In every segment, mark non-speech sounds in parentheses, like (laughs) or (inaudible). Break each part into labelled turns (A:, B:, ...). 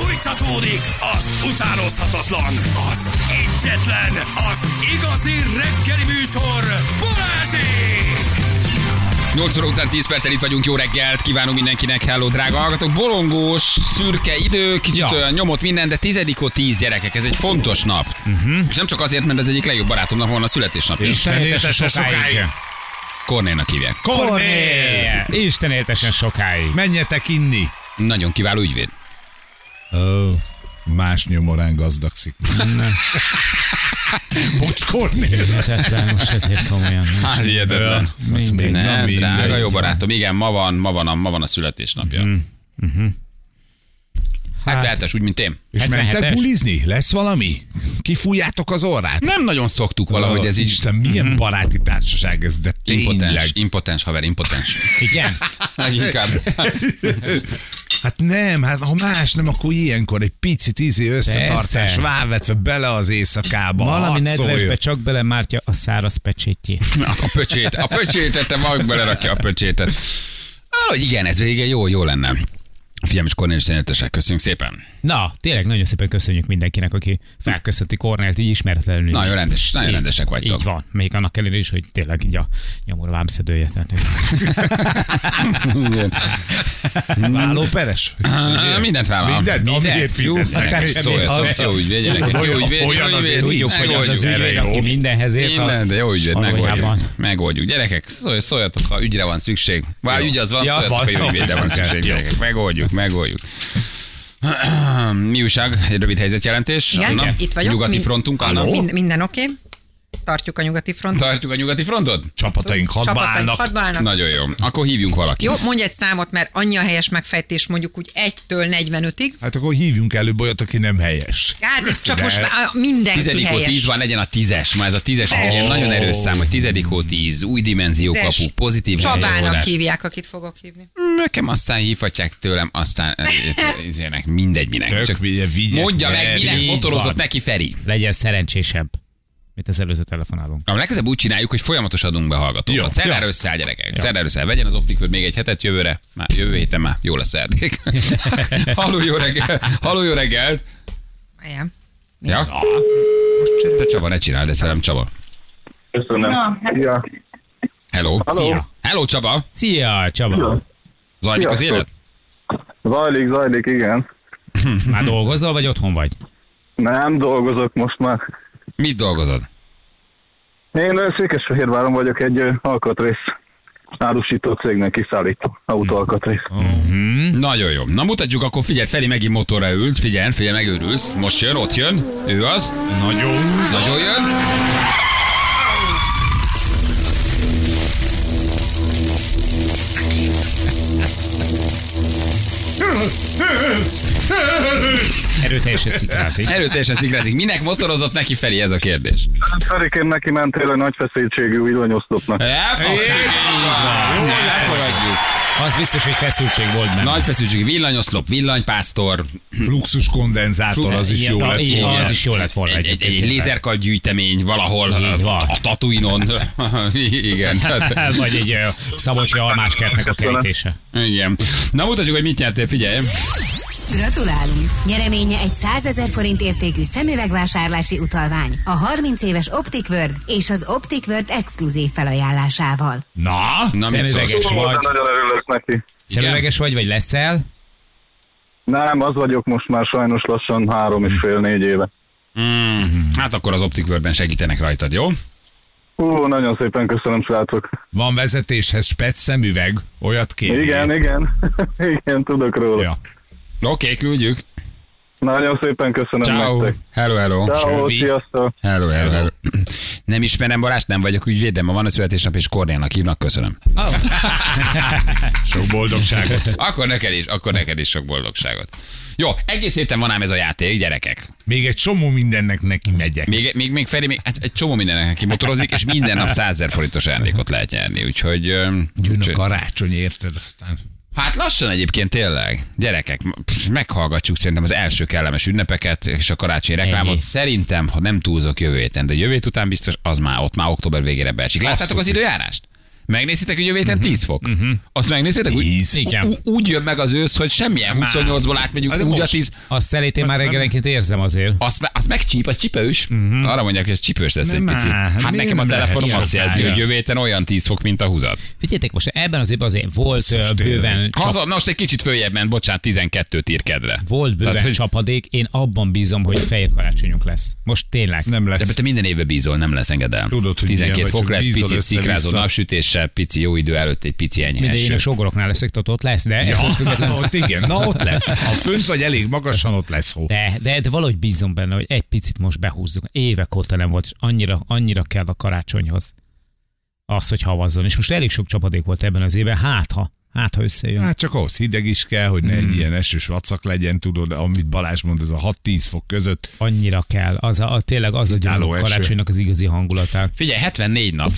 A: Fújtatódik az utánozhatatlan, az egyetlen, az igazi reggeli műsor, Balázsék!
B: 8 óra után 10 perccel itt vagyunk, jó reggelt, kívánunk mindenkinek, hello drága hallgatók. Bolongós, szürke idő, kicsit
C: Ja.
B: olyan nyomott minden, de tizedikó 10 gyerekek, ez egy fontos nap. Uh-huh. És nem csak azért, mert ez egyik legjobb barátomnak van a születésnapja.
C: Isten éltesen sokáig.
B: Kornénak hívják.
C: Kornél!
D: Kornél! Isten éltesen sokáig.
C: Menjetek inni!
B: Nagyon kiváló ügyvéd.
C: Ó, más nyomorán gazdagszik. (laughs) Bocs, Kornél!
D: Hihetetlen, most ezért komolyan.
B: Hát hihetetlen. Ne,
C: nem
B: drága
C: mindegy.
B: jó barátom, igen, ma van, ma van, a, ma van a születésnapja. Uh-huh. Hát, hát úgy, mint én.
C: És
D: 77-es?
C: mentek bulizni? Lesz valami? Kifújjátok az orrát?
B: Nem nagyon szoktuk valahogy ez így.
C: Isten, milyen baráti társaság ez, de tényleg.
B: Impotens, impotens haver, impotens.
D: Igen? (laughs)
B: Inkább.
C: Hát nem, hát ha más nem, akkor ilyenkor egy picit ízi összetartás, vávetve bele az éjszakába.
D: Valami nedvesbe csak belemártja a száraz pecsétjét. (laughs)
B: A pöcsét, a pöcsétet, te mag belerakja a pöcsétet. Valahogy igen, ez végig jó, jó lenne. Figyelm és Kornél Istenetesek, köszönjük szépen.
D: Na, tényleg nagyon szépen köszönjük mindenkinek, aki felköszönti Kornélt így ismeretlenül is.
B: Nagyon rendes, nagyon
D: Így-
B: rendesek vagytok.
D: Így van. Még annak ellenére is, hogy tényleg így a nyomor vámszedője. Tehát,
C: Vállóperes?
B: Á, Mindent vállal.
C: Mindent, amiért fizetnek.
D: hát
B: jó jó
C: Olyan-
B: ügyvéd,
C: olyan
B: jó
C: azért
B: ügyvéd.
D: tudjuk, hogy az az
B: Megoldjuk.
D: ügyvéd, aki mindenhez ért,
B: Minden,
D: az
B: de jó ügyvéd, megoldjuk. Megoldjuk. Gyerekek, szólj- szóljatok, ha ügyre van szükség. Vagy ügy az van,
C: Ja,
B: szóljatok, ha jó ügyvédre van szükség. Gyerekek, megoldjuk, megoldjuk. (clears throat) Mi újság? Egy rövid helyzetjelentés.
E: Igen,
B: Anna?
E: itt vagyok.
B: Nyugati
E: Min-
B: frontunk, Anna.
E: Mind, minden oké. Tartjuk a nyugati frontot.
B: Tartjuk a nyugati frontot?
C: Csapataink hadba állnak.
E: hadba állnak.
B: Nagyon jó. Akkor hívjunk valakit.
E: Jó, mondj egy számot, mert annyi a helyes megfejtés mondjuk úgy 1-től 45-ig.
C: Hát akkor hívjunk előbb olyat, aki nem helyes.
E: Hát csak
C: De-
E: most már mindenki
B: Tizedikó
E: helyes.
B: tíz van, legyen a tízes. Ma ez a tízes egy ilyen nagyon erős szám, hogy tizedikó tíz, új dimenzió kapu, pozitív
E: Csabának hívják, akit fogok hívni.
B: Nekem aztán hívhatják tőlem, aztán izének, mindegy minek.
C: Tök
B: Csak
C: vigye, vigye.
B: mondja meg, minek motorozott neki Feri.
D: Legyen szerencsésebb, mint az előző telefonálunk.
B: A legközelebb úgy csináljuk, hogy folyamatosan adunk be
C: Jó,
B: hallgatókat. Szerdára összeáll gyerekek. Szerdára összeáll. Vegyen az optikvőd még egy hetet jövőre. Már jövő héten már jó lesz szerdék. (laughs) Halló, jó reggelt. Halló, jó reggelt.
E: Igen.
B: Ja?
E: Most csörög.
B: Te Csaba, ne csináld ezt velem, Csaba.
F: Köszönöm. Ja.
B: Hello.
D: Szia.
B: Hello, Csaba.
D: Szia, Csaba.
B: Zajlik az élet?
F: Zajlik, zajlik, igen.
D: Már dolgozol, vagy otthon vagy?
F: Nem dolgozok most már.
B: Mit dolgozod?
F: Én Székesfehérváron vagyok egy alkatrész árusító cégnek kiszállító autóalkatrész.
B: Nagyon jó. Na mutatjuk, akkor figyelj, Feri megint motorra ült, figyelj, figyelj, megőrülsz. Most jön, ott jön, ő az.
C: Nagyon.
B: Nagyon jön.
D: Erőteljesen szikrázik.
B: Erőteljesen szikrázik. Minek motorozott neki Feri, ez a kérdés.
F: Ferikén neki mentél egy nagy feszültségű.
B: Elfogadjuk.
D: Az biztos, hogy feszültség volt benne.
B: Nagy feszültség, villanyoszlop, villanypásztor,
C: Fluxus kondenzátor, az is jó
D: a-
C: lett volna.
D: Az is jó lett volna
B: egy, egy, lézerkal gyűjtemény valahol a Tatuinon. (laughs) Igen. (laughs)
D: Vagy egy Szabolcsi almáskertnek a kerítése.
B: Igen. Na mutatjuk, hogy mit nyertél, figyelj.
G: Gratulálunk! Nyereménye egy 100 ezer forint értékű szemüvegvásárlási utalvány a 30 éves Optic World és az Optic World exkluzív felajánlásával.
C: Na,
B: Na, mit
D: Szemüveges vagy.
F: Nagyon örülök neki.
D: Szemüveges vagy, vagy leszel?
F: Nem, az vagyok most már sajnos lassan három és fél, négy éve.
B: Mm, hát akkor az Optic World-ben segítenek rajtad, jó?
F: Ú, nagyon szépen köszönöm, srácok.
C: van vezetéshez spec szemüveg, olyat kér.
F: Igen, igen. (laughs) igen, tudok róla.
C: Ja.
B: Oké, okay, küldjük.
F: Nagyon szépen köszönöm
B: Ciao.
F: nektek.
B: Hello, hello.
F: Ciao, sziasztok.
B: Hello, hello, hello. Nem ismerem Balázs, nem vagyok ügyvéd, de ma van a születésnap, és Kornélnak hívnak, köszönöm. (laughs)
C: Sok boldogságot.
B: Akkor neked is, akkor neked is sok boldogságot. Jó, egész héten van ám ez a játék, gyerekek.
C: Még egy csomó mindennek neki megyek.
B: Még, még, még Feri, még, hát egy csomó mindennek kimotorozik, és minden nap 100 000 forintos ajándékot lehet nyerni, úgyhogy...
C: Jön a karácsony, érted aztán.
B: Hát lassan egyébként tényleg. Gyerekek, pff, meghallgatjuk szerintem az első kellemes ünnepeket és a karácsonyi reklámot.
D: Ennyi.
B: Szerintem, ha nem túlzok jövő héten, de jövő után biztos, az már ott már október végére beesik. Láttátok az időjárást? Megnézitek, hogy jövő héten 10 fok? Azt megnézitek? Úgy,
C: Tíz.
D: Igen.
B: ú- úgy jön meg az ősz, hogy semmilyen 28-ból átmegyünk,
C: Hát de
B: úgy a
C: most.
B: 10.
D: A szelét én már reggelenként érzem azért.
B: Azt, me- azt megcsíp, az csipős. Arra mondják, hogy ez csipős lesz egy
C: Nem
B: picit.
C: hát
B: Hát nekem a telefonom azt jelzi, hogy jövő héten olyan 10 fok, mint a húzat.
D: Figyeljetek, most ebben az évben azért volt bőven
B: Haza, most egy kicsit följebb ment, bocsánat, 12 ír kedre.
D: volt bőven
B: Tehát, hogy-
D: csapadék, én abban bízom, hogy fehér karácsonyunk lesz. Most tényleg.
C: Nem
B: De
C: lesz.
B: te minden évben bízol, nem lesz engedel.
C: Tudod, hogy
B: 12
C: milyen vagy,
B: fok lesz, picit szikrázó napsütéssel, pici jó idő előtt egy pici enyhe
D: Mindegy, én a sogoroknál leszek, tehát ott lesz, de,
C: Ja, (laughs) (laughs) ott igen, na ott lesz. Ha fönt vagy elég magasan, ott lesz hó.
D: de, de, de valahogy bízom benne, hogy egy picit most behúzzuk. Évek óta nem volt, és annyira, annyira kell a karácsonyhoz az, hogy havazzon. És most elég sok csapadék volt ebben az évben, hát ha, hát ha összejön.
C: Hát csak ahhoz hideg is kell, hogy ne egy ilyen esős vacak legyen, tudod, amit Balázs mond, ez a 6-10 fok között.
D: Annyira kell. Az a, a tényleg az adja a karácsonynak az igazi hangulatát.
B: Figyelj, 74 nap.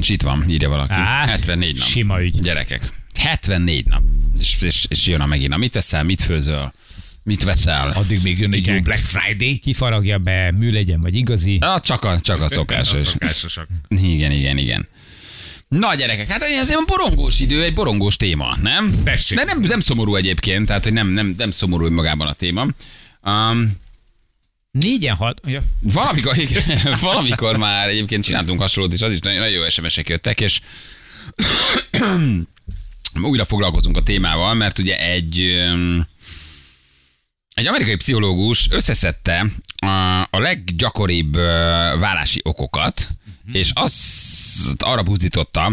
B: És itt van, írja valaki.
D: Hát,
B: 74 nap.
D: sima ügy.
B: Gyerekek. 74 nap. És, és, és jön a megint. a Mit teszel, mit főzöl, mit veszel?
C: Addig még jön egy
D: Igen.
C: jó Black Friday.
D: Kifaragja be, mű legyen, vagy igazi.
B: Ah, csak a, csak a szokásos.
C: A szokásosak.
B: Igen, igen, igen. Na gyerekek, hát ez egy borongós idő, egy borongós téma, nem?
C: Tessék.
B: De nem, nem szomorú egyébként, tehát hogy nem, nem, nem szomorú magában a téma. Um,
D: Négyen halt. Ja.
B: valamikor, igen, (laughs) valamikor már egyébként csináltunk hasonlót, és az is nagyon, nagyon jó SMS-ek jöttek, és (clears throat) újra foglalkozunk a témával, mert ugye egy egy amerikai pszichológus összeszedte a, a leggyakoribb vállási okokat, és azt arra buzdította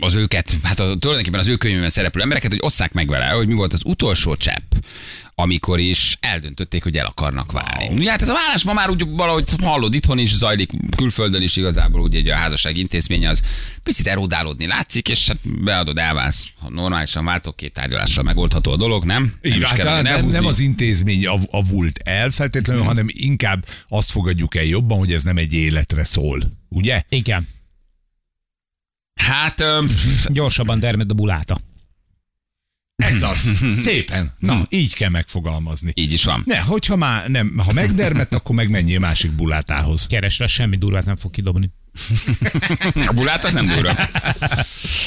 B: az őket, hát a, tulajdonképpen az ő könyvében szereplő embereket, hogy osszák meg vele, hogy mi volt az utolsó csepp, amikor is eldöntötték, hogy el akarnak válni. Ugye hát ez a vállás ma már úgy valahogy hallod, itthon is zajlik, külföldön is igazából ugye egy a házasság intézménye az picit erodálódni látszik, és hát beadod, elválsz. Ha normálisan váltok, két tárgyalással megoldható a dolog, nem? Nem
C: Igen,
B: is
C: hát
B: kell nagyon
C: nem, nem az intézmény av- avult el feltétlenül, hanem inkább azt fogadjuk el jobban, hogy ez nem egy életre szól. Ugye?
D: Igen.
B: Hát, öm,
D: Gyorsabban termed a buláta.
C: Ez az. (laughs) Szépen. Na, így kell megfogalmazni.
B: így is van.
C: Ne, hogyha már nem, ha megdermett, akkor meg menjél másik bulátához.
D: Keresve semmi durvát nem fog kidobni. (laughs)
B: A bulát az nem durva.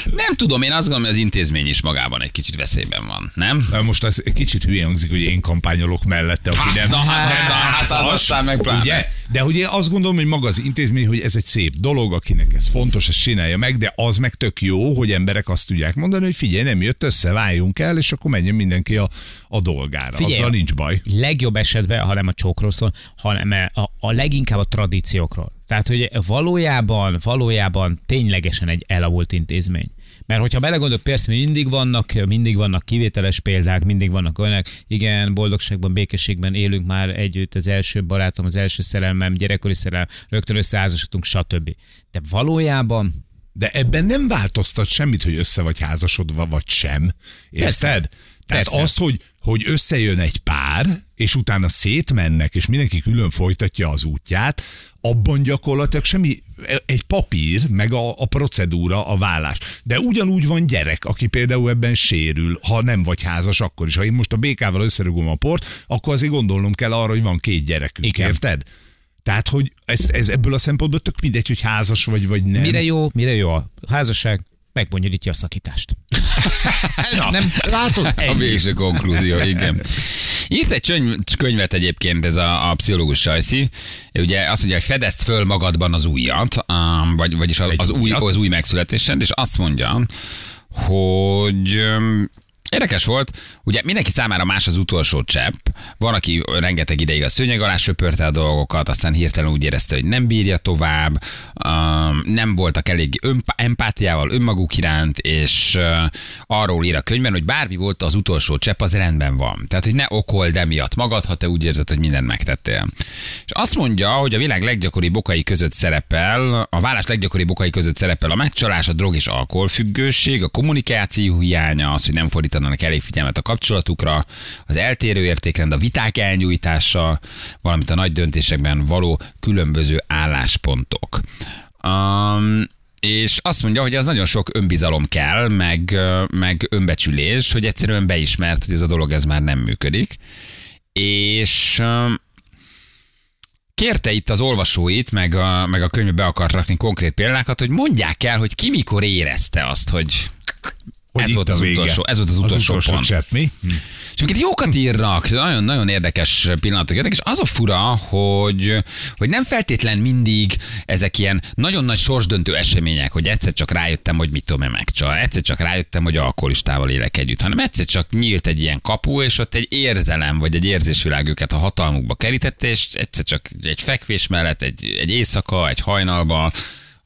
B: Nem tudom, én azt gondolom, hogy az intézmény is magában egy kicsit veszélyben van, nem?
C: Na, Most ez kicsit hülye hangzik, hogy én kampányolok mellette, aki nem.
B: na, hát,
C: nem
B: na, hát az
C: házas,
B: aztán meg pláne.
C: Ugye? De hogy én azt gondolom, hogy maga az intézmény, hogy ez egy szép dolog, akinek ez fontos, ezt csinálja meg, de az meg tök jó, hogy emberek azt tudják mondani, hogy figyelj, nem jött össze, váljunk el, és akkor menjen mindenki a, a dolgára.
D: Figyelj.
C: Azzal nincs baj.
D: legjobb esetben, ha nem a csókról szól, hanem a, a leginkább a tradíciókról. Tehát, hogy valójában, valójában ténylegesen egy elavult intézmény. Mert hogyha belegondolok, persze mindig vannak, mindig vannak kivételes példák, mindig vannak olyanok, igen, boldogságban, békességben élünk már együtt, az első barátom, az első szerelmem, gyerekkori szerelem, rögtön összeházasodtunk, stb. De valójában
C: De ebben nem változtat semmit, hogy össze vagy házasodva, vagy sem. Érted? Tehát
D: Persze.
C: az, hogy, hogy összejön egy pár, és utána szétmennek, és mindenki külön folytatja az útját, abban gyakorlatilag semmi, egy papír, meg a, a procedúra, a vállás. De ugyanúgy van gyerek, aki például ebben sérül, ha nem vagy házas, akkor is. Ha én most a békával összerugom a port, akkor azért gondolnom kell arra, hogy van két gyerekünk,
D: Igen.
C: érted? Tehát, hogy ez, ez ebből a szempontból tök mindegy, hogy házas vagy, vagy nem.
D: mire jó, mire jó a házasság, megbonyolítja a szakítást. (laughs)
C: Ja, nem, látod?
B: A
C: Ennyi.
B: végső konklúzió, igen. Írt egy könyv, könyvet egyébként ez a, a pszichológus Sajci. Ugye azt mondja, hogy fedezd föl magadban az újat, vagy, vagyis az, az, új, az új megszületésed, és azt mondja, hogy Érdekes volt, ugye mindenki számára más az utolsó csepp. Van, aki rengeteg ideig a szőnyeg alá söpörte a dolgokat, aztán hirtelen úgy érezte, hogy nem bírja tovább, um, nem voltak elég empátiával önmaguk iránt, és uh, arról ír a könyvben, hogy bármi volt az utolsó csepp, az rendben van. Tehát, hogy ne okold emiatt magad, ha te úgy érzed, hogy mindent megtettél. És azt mondja, hogy a világ leggyakoribb okai között szerepel, a vállás leggyakoribb okai között szerepel a megcsalás, a drog és alkoholfüggőség, a kommunikáció hiánya, az, hogy nem fordítanak elég figyelmet a kapcsolatukra, az eltérő értékrend, a viták elnyújtása, valamint a nagy döntésekben való különböző álláspontok. Um, és azt mondja, hogy az nagyon sok önbizalom kell, meg, meg önbecsülés, hogy egyszerűen beismert, hogy ez a dolog ez már nem működik. És kérte itt az olvasóit, meg a, meg a könyvbe be akart rakni konkrét példákat, hogy mondják el, hogy ki mikor érezte azt, hogy,
C: Hogy
B: ez volt az
C: vége.
B: utolsó, ez volt az utolsó,
C: utolsó
B: pont.
C: csepp, mi? Hm.
B: És amiket jókat írnak, nagyon, nagyon érdekes pillanatok jöttek, és az a fura, hogy, hogy nem feltétlen mindig ezek ilyen nagyon nagy sorsdöntő események, hogy egyszer csak rájöttem, hogy mit tudom én megcsal, egyszer csak rájöttem, hogy alkoholistával élek együtt, hanem egyszer csak nyílt egy ilyen kapu, és ott egy érzelem, vagy egy érzésvilág őket a hatalmukba kerítette, és egyszer csak egy fekvés mellett, egy, egy éjszaka, egy hajnalban,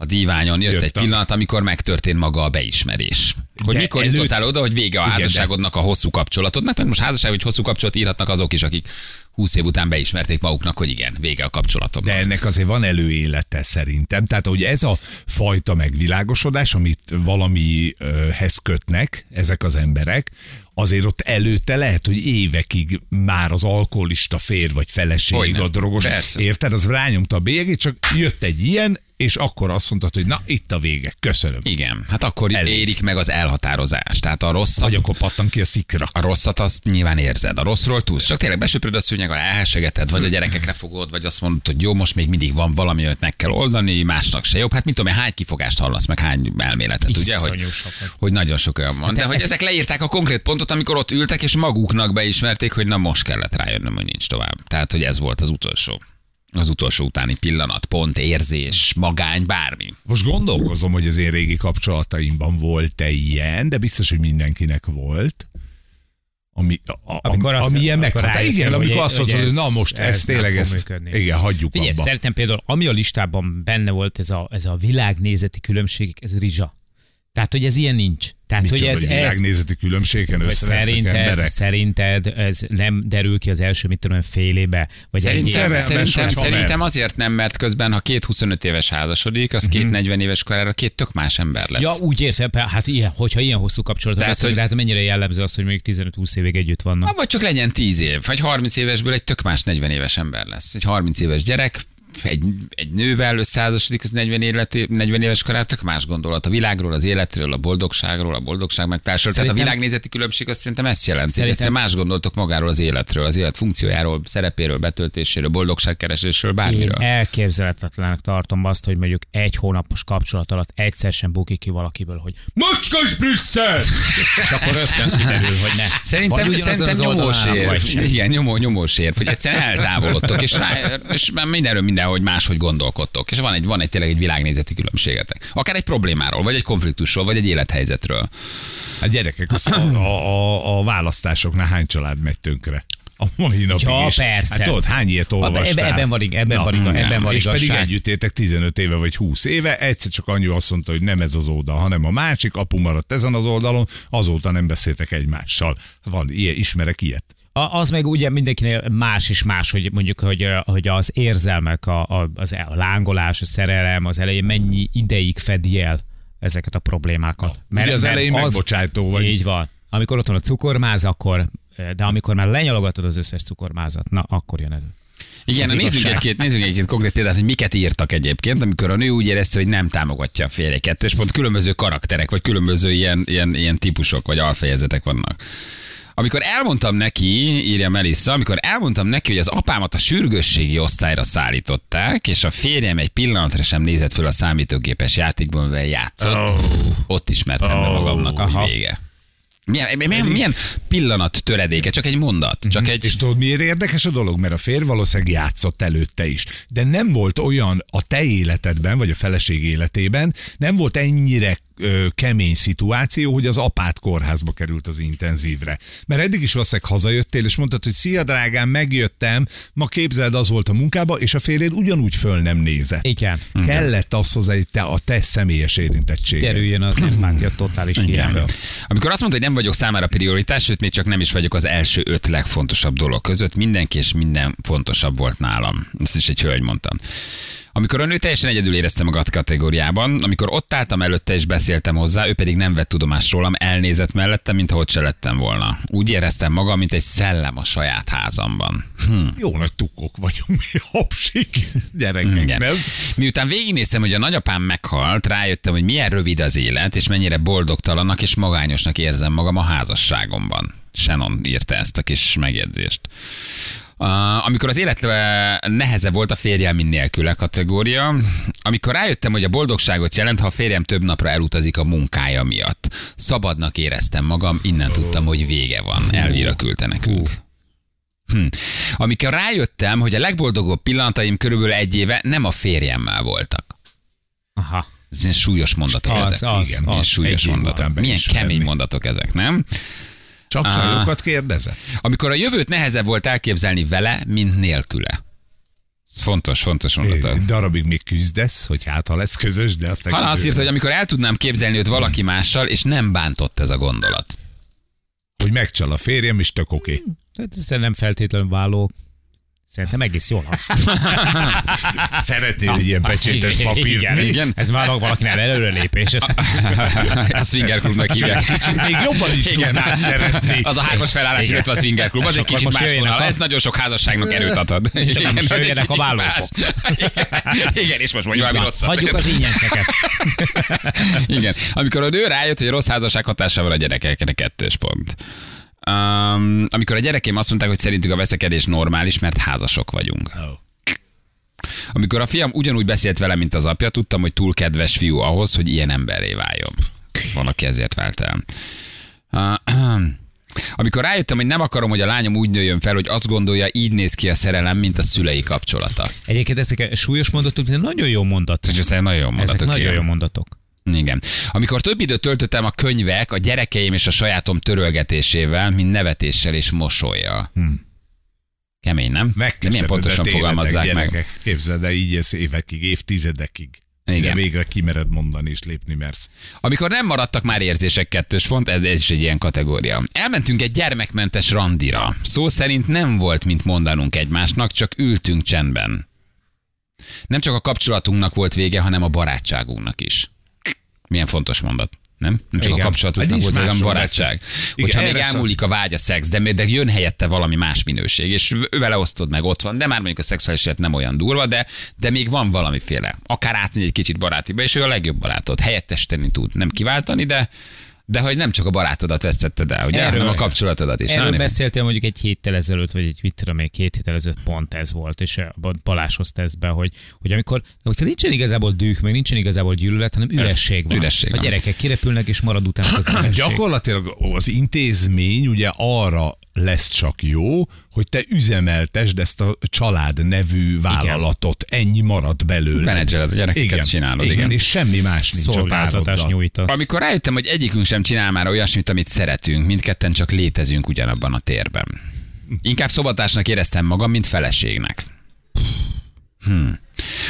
B: a díványon jött
C: Jött
B: egy pillanat, amikor megtörtént maga a beismerés. Hogy
C: De
B: mikor
C: előtt-
B: jutottál oda, hogy vége a
C: Igen,
B: házasságodnak, a hosszú kapcsolatodnak, mert most házasság, hogy hosszú kapcsolat írhatnak azok is, akik 20 év után beismerték maguknak, hogy igen, vége a kapcsolatomnak.
C: De ennek azért van előélete szerintem. Tehát, hogy ez a fajta megvilágosodás, amit valamihez kötnek ezek az emberek, azért ott előtte lehet, hogy évekig már az alkoholista fér vagy feleség,
B: Hogyne.
C: a drogos,
B: Persze.
C: érted, az rányomta a bélyegét, csak jött egy ilyen, és akkor azt mondtad, hogy na, itt a vége, köszönöm.
B: Igen, hát akkor
C: Elég.
B: érik meg az elhatározás. Tehát a rosszat,
C: Vagy akkor pattan ki a szikra.
B: a rosszat azt nyilván érzed, a rosszról tudsz. Csak tényleg besöpröd a szőnyeg alá, elhesegeted, vagy a gyerekekre fogod, vagy azt mondod, hogy jó, most még mindig van valami, amit meg kell oldani, másnak se jobb. Hát mit tudom én, hány kifogást hallasz, meg hány elméletet, ugye? Hogy,
D: Iszonyú sokat.
B: hogy nagyon sok olyan van. De
D: Hát
B: hogy
D: ez-
B: ezek leírták a konkrét pontot, amikor ott ültek, és maguknak beismerték, hogy na most kellett rájönnöm, hogy nincs tovább. Tehát, hogy ez volt az utolsó. Az utolsó utáni pillanat, pont, érzés, magány, bármi.
C: Most gondolkozom, hogy az én régi kapcsolataimban volt-e ilyen, de biztos, hogy mindenkinek volt. Ami, a, a,
D: Amikor azt-
C: ami ilyen
D: amikor
C: meghatá. Igen,
D: hogy-
C: amikor azt
D: hogy
C: mondod, hogy
D: ez-
C: na most
D: ez
C: ez tényleg
D: fog
C: ez,
D: működni.
C: igen, hagyjuk
D: Figyelj,
C: abba.
D: szerintem például, ami a listában benne volt, ez a, ez a világnézeti különbség, ez rizsa. Tehát, hogy ez ilyen nincs. Tehát,
C: Micsoda,
D: hogy ez,
C: hogy világnézeti különbségen
D: szerinted,
C: emberek.
D: szerinted ez nem derül ki az első, mit tudom, én, fél éve, vagy
B: Szerintem, szerintem, szerintem azért nem, mert közben, ha két 25 éves házasodik, az két 40 éves korára két tök más ember lesz.
D: Ja, úgy értem, hát ilyen, hogyha ilyen hosszú kapcsolatot
B: Tehát,
D: veszünk,
B: hogy-
D: de hát mennyire jellemző az, hogy mondjuk 15-20 évig együtt vannak.
B: Ha, vagy csak legyen 10 év, vagy 30 évesből egy tök más 40 éves ember lesz. Egy 30 éves gyerek, egy, egy nővel összeházasodik, az 40, életi, 40 éves korán tök más gondolat a világról, az életről, a boldogságról, a boldogság megtársul. Tehát a
D: Szerintem-
B: világnézeti különbség azt szerintem ezt jelenti.
D: Szerintem-
B: Szerintem... Egyszer más gondoltok magáról az életről, az élet funkciójáról, szerepéről, betöltéséről, boldogságkeresésről,
D: Én
B: bármiről.
D: elképzelhetetlenek tartom azt, hogy mondjuk egy hónapos kapcsolat alatt egyszer sem bukik ki valakiből, hogy Mocskas Brüsszel! És akkor rögtön kiderül, hogy ne.
B: Szerintem,
D: Vagy
B: szerintem nyomós érv. Igen, nyomó, nyomós érv, hogy egyszerűen eltávolodtok, és, rá, és már mindenről mindenhogy máshogy gondolkodtok. És van egy, van egy tényleg egy világnézeti különbségetek. Akár egy problémáról, vagy egy konfliktusról, vagy egy élethelyzetről.
C: A gyerekek, az, a, a, a, a választásoknál hány család megy tönkre? A mai napig
D: Ja,
C: is.
D: persze.
C: Hát tudod, hány ilyet olvastál?
D: ebben- ebben van ebben van igaz- ebben van
C: és pedig együtt éltek 15 éve vagy 20 éve, egyszer csak anyu azt mondta, hogy nem ez az oldal, hanem a másik, apu maradt ezen az oldalon, azóta nem beszéltek egymással. Van, ilyen, ismerek ilyet.
D: A- Az meg ugye mindenkinél más és más, hogy mondjuk, hogy, hogy az érzelmek, a, a, az a lángolás, a szerelem az elején mennyi ideig fedi el ezeket a problémákat.
C: ugye az elején megbocsájtó vagy.
D: Így van. Amikor ott van a cukormáz, akkor, de amikor már lenyalogatod az összes cukormázat, na akkor jön elő.
B: Igen,
D: Az
B: na nézzünk egy-két, nézzünk egy-két konkrét példát, hogy miket írtak egyébként, amikor a nő úgy érezte, hogy nem támogatja a férjeket, és pont különböző karakterek, vagy különböző ilyen, ilyen, ilyen típusok, vagy alfejezetek vannak. Amikor elmondtam neki, írja Melissa, amikor elmondtam neki, hogy az apámat a sürgősségi osztályra szállították, és a férjem egy pillanatra sem nézett föl a számítógépes játékban, mivel játszott, oh. ott ismertem be magamnak, hogy
D: Aha.
B: vége. Milyen, milyen, milyen pillanat töredéke, csak egy mondat, csak egy...
C: És tudod, miért érdekes a dolog? Mert a férj valószínűleg játszott előtte is. De nem volt olyan a te életedben, vagy a feleség életében, nem volt ennyire ö, kemény szituáció, hogy az apát kórházba került az intenzívre. Mert eddig is valószínűleg hazajöttél, és mondtad, hogy szia drágám, megjöttem, ma képzeld, az volt a munkába, és a férjed ugyanúgy föl nem nézett.
D: Igen.
C: Kellett az hozzá, hogy te, a te személyes érintettséged.
D: Kerüljön az empátia totális hiányra.
B: Igen. Amikor azt mondta, hogy nem vagyok számára prioritás, sőt, még csak nem is vagyok az első öt legfontosabb dolog között, mindenki és minden fontosabb volt nálam. Ezt is egy hölgy mondta. Amikor a nő teljesen egyedül érezte magát kategóriában, amikor ott álltam előtte és beszéltem hozzá, ő pedig nem vett tudomást rólam, elnézett mellettem, mintha ott se lettem volna. Úgy éreztem magam, mint egy szellem a saját házamban. Hm.
C: Jó nagy tukok vagyunk, mi hapsik gyerekek,
B: Igen.
C: nem?
B: Miután végignéztem, hogy a nagyapám meghalt, rájöttem, hogy milyen rövid az élet, és mennyire boldogtalannak és magányosnak érzem magam a házasságomban. Shannon írta ezt a kis megjegyzést. Amikor az élet uh, nehezebb volt a férjem, mint nélküle kategória. Amikor rájöttem, hogy a boldogságot jelent, ha a férjem több napra elutazik a munkája miatt. Szabadnak éreztem magam, innen tudtam, hogy vége van. Elvira küldte nekünk. Hm. Amikor rájöttem, hogy a legboldogabb pillanataim körülbelül egy éve nem a férjemmel voltak.
D: Aha.
B: Ez ilyen súlyos mondatok
D: Az,
B: ezek.
D: az,
B: Igen,
D: az.
B: ilyen súlyos mondatok. Milyen kemény mondatok ezek, nem?
C: Csak
B: Á.
C: csajokat kérdezett?
B: Amikor a jövőt nehezebb volt elképzelni vele, mint nélküle. Ez fontos, fontos mondatok.
C: Egy darabig még küzdesz, hogy hát ha lesz közös, de aztán...
B: Hanna azt írta, hogy amikor el tudnám képzelni őt valaki mással, és nem bántott ez a gondolat.
C: hogy megcsal a férjem, és tök oké.
D: Tehát ez nem feltétlenül váló. Szerintem egész jól hangzik. (laughs)
C: Szeretnél egy ilyen pecsétes papírt?
D: Igen?
B: Igen.
D: ez már valakinek előrelépés. Ez,
B: A Swinger Clubnak hívják.
C: Még jobban is
B: Igen.
C: tudnád szeretni.
B: Az a hármas felállás,
D: Igen.
B: illetve a Swinger Club, az egy kicsit más vonal.
D: a-
B: Ez nagyon sok házasságnak erőt adhat.
D: És akkor most jöjjenek a vállókok.
B: Igen, Igen, és most mondja valami rosszat.
D: Hagyjuk az ingyenceket.
B: Igen. Amikor a nő rájött, hogy a rossz házasság hatása van a gyerekekre, kettős pont. Um, amikor a gyerekeim azt mondták, hogy szerintük a veszekedés normális, mert házasok vagyunk.
C: Oh.
B: Amikor a fiam ugyanúgy beszélt velem, mint az apja, tudtam, hogy túl kedves fiú ahhoz, hogy ilyen emberré váljon. Van, aki ezért vált el. Uh, (clears throat) amikor rájöttem, hogy nem akarom, hogy a lányom úgy nőjön fel, hogy azt gondolja, így néz ki a szerelem, mint a szülei kapcsolata.
D: Egyébként ezek a súlyos mondatok, de nagyon jó mondat.
B: Ez egy nagyon jó
D: Ezek
B: mondatok.
D: nagyon
B: ilyen.
D: jó mondatok.
B: Igen. Amikor több időt töltöttem a könyvek, a gyerekeim és a sajátom törölgetésével, mint nevetéssel és mosolya. Hmm. Kemény, nem? De milyen pontosan fogalmazzák meg.
C: gyerekek. Képzeld el, így ez évekig, évtizedekig.
B: Igen.
C: Igen. végre kimered mondani és lépni mersz.
B: Amikor nem maradtak már érzések kettős pont, ez, ez is egy ilyen kategória. Elmentünk egy gyermekmentes randira. Szó szerint nem volt, mint mondanunk egymásnak, csak ültünk csendben. Nem csak a kapcsolatunknak volt vége, hanem a barátságunknak is. Milyen fontos mondat. Nem? Nem csak
C: Igen.
B: a kapcsolatunknak
C: Hát
B: volt hanem barátság. Hogyha még elmúlik a vágy a szex, de, de jön helyette valami más minőség, és vele osztod meg, ott van, de már mondjuk a szexuális élet nem olyan durva, de, de még van valamiféle. Akár átmegy egy kicsit barátiba, és ő a legjobb barátod. Helyettesíteni tud. Nem kiváltani, de de hogy nem csak a barátodat vesztetted el, ugye,
D: Erről-
B: hanem a kapcsolatodat is.
D: Erről
B: Nem?
D: beszéltél mondjuk egy héttel ezelőtt, vagy egy mit tudom, két héttel ezelőtt pont ez volt, és Balázs hozta ezt be, hogy, hogy amikor, hogyha nincsen igazából düh, meg nincsen igazából gyűlölet, hanem üresség van.
B: Üresség
D: a gyerekek kirepülnek, és marad utána az (clears throat) üresség.
C: Gyakorlatilag az intézmény ugye arra lesz csak jó, hogy te üzemeltesd ezt a család nevű vállalatot. Ennyi marad belőle.
B: Menedzseled a gyerekeket,
C: igen,
B: csinálod,
C: igen,
B: igen.
C: és semmi más nincs a
D: Szolgáltatást nyújtasz.
B: Amikor rájöttem, hogy egyikünk sem csinál már olyasmit, amit szeretünk, mindketten csak létezünk ugyanabban a térben. Inkább szobatársnak éreztem magam, mint feleségnek. Hmm.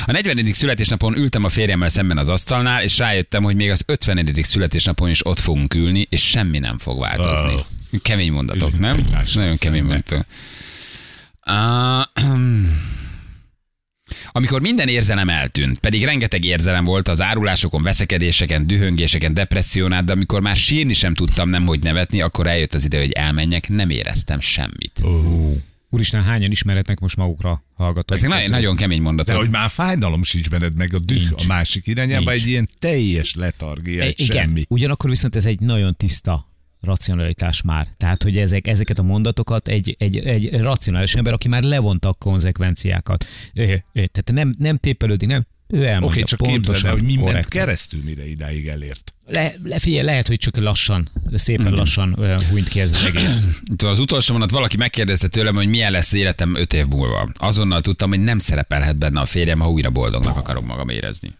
B: A 40. születésnapon ültem a férjemmel szemben az asztalnál, és rájöttem, hogy még az 50. születésnapon is ott fogunk ülni, és semmi nem fog változni.
C: Wow.
B: Kemény mondatok, nem? Nagyon kemény mondatok. Uh, (clears throat) amikor minden érzelem eltűnt, pedig rengeteg érzelem volt az árulásokon, veszekedéseken, dühöngéseken, depresszión át, de amikor már sírni sem tudtam nem hogy nevetni, akkor eljött az ide, hogy elmenjek, nem éreztem semmit.
C: Ó,
D: Úristen, hányan ismeretnek most magukra hallgatók?
B: Ezek nagyon, nagyon kemény
C: De
B: mondatok.
C: hogy már fájdalom sincs benned, meg a düh
D: Nincs.
C: a másik irányába,
D: Nincs.
C: egy ilyen teljes letargia, egy
D: igen,
C: semmi.
D: ugyanakkor viszont ez egy nagyon tiszta racionalitás már. Tehát, hogy ezek, ezeket a mondatokat egy, egy, egy racionális ember, aki már levonta a konzekvenciákat. Ő, ő, tehát nem, nem tépelődik, nem, ő elmondja
C: Oké, csak képzeld
D: pontosan,
C: el, hogy mi ment
D: korrektan.
C: keresztül, mire idáig elért.
D: Le, le, figyelj, lehet, hogy csak lassan, szépen lassan uh, hunyt ki ez az egész.
B: Itt az utolsó mondat, valaki megkérdezte tőlem, hogy milyen lesz életem öt év múlva. Azonnal tudtam, hogy nem szerepelhet benne a férjem, ha újra boldognak akarom magam érezni.